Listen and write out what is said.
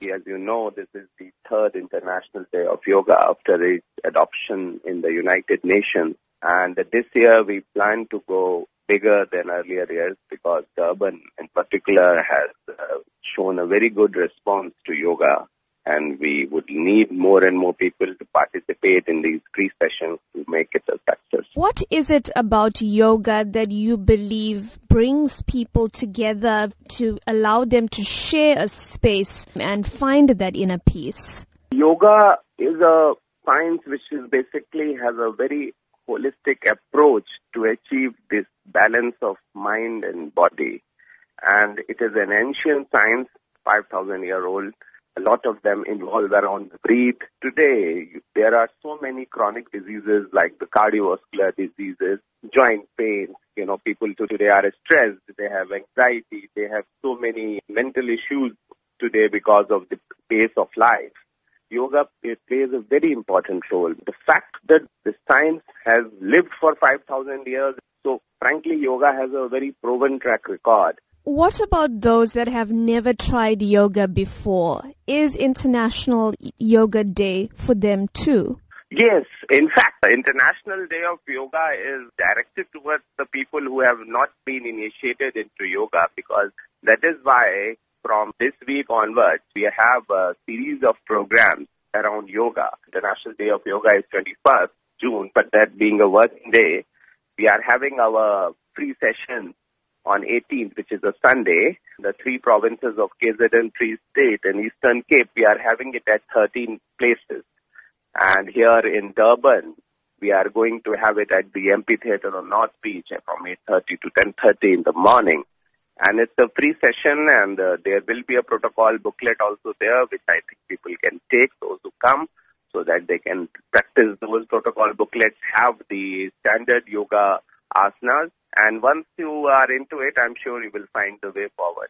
As you know, this is the third International Day of Yoga after its adoption in the United Nations. And this year we plan to go bigger than earlier years because Durban in particular has uh, shown a very good response to yoga and we would need more and more people to participate in these free sessions to make it a. What is it about yoga that you believe brings people together to allow them to share a space and find that inner peace? Yoga is a science which is basically has a very holistic approach to achieve this balance of mind and body. And it is an ancient science, 5,000 year old, a lot of them involve around the breath. Today, there are so many chronic diseases like the cardiovascular diseases, joint pain. You know, people today are stressed, they have anxiety, they have so many mental issues today because of the pace of life. Yoga plays a very important role. The fact that the science has lived for 5,000 years, so frankly, yoga has a very proven track record. What about those that have never tried yoga before? Is International Yoga Day for them too? Yes, in fact, the International Day of Yoga is directed towards the people who have not been initiated into yoga because that is why from this week onwards we have a series of programs around yoga. International Day of Yoga is 21st June, but that being a working day, we are having our free sessions on 18th, which is a Sunday. The three provinces of KZN, Free State, and Eastern Cape, we are having it at 13 places. And here in Durban, we are going to have it at the amphitheater on North Beach from 8.30 to 10.30 in the morning. And it's a free session and uh, there will be a protocol booklet also there, which I think people can take, those who come, so that they can practice those protocol booklets, have the standard yoga asanas and once you are into it, I'm sure you will find the way forward.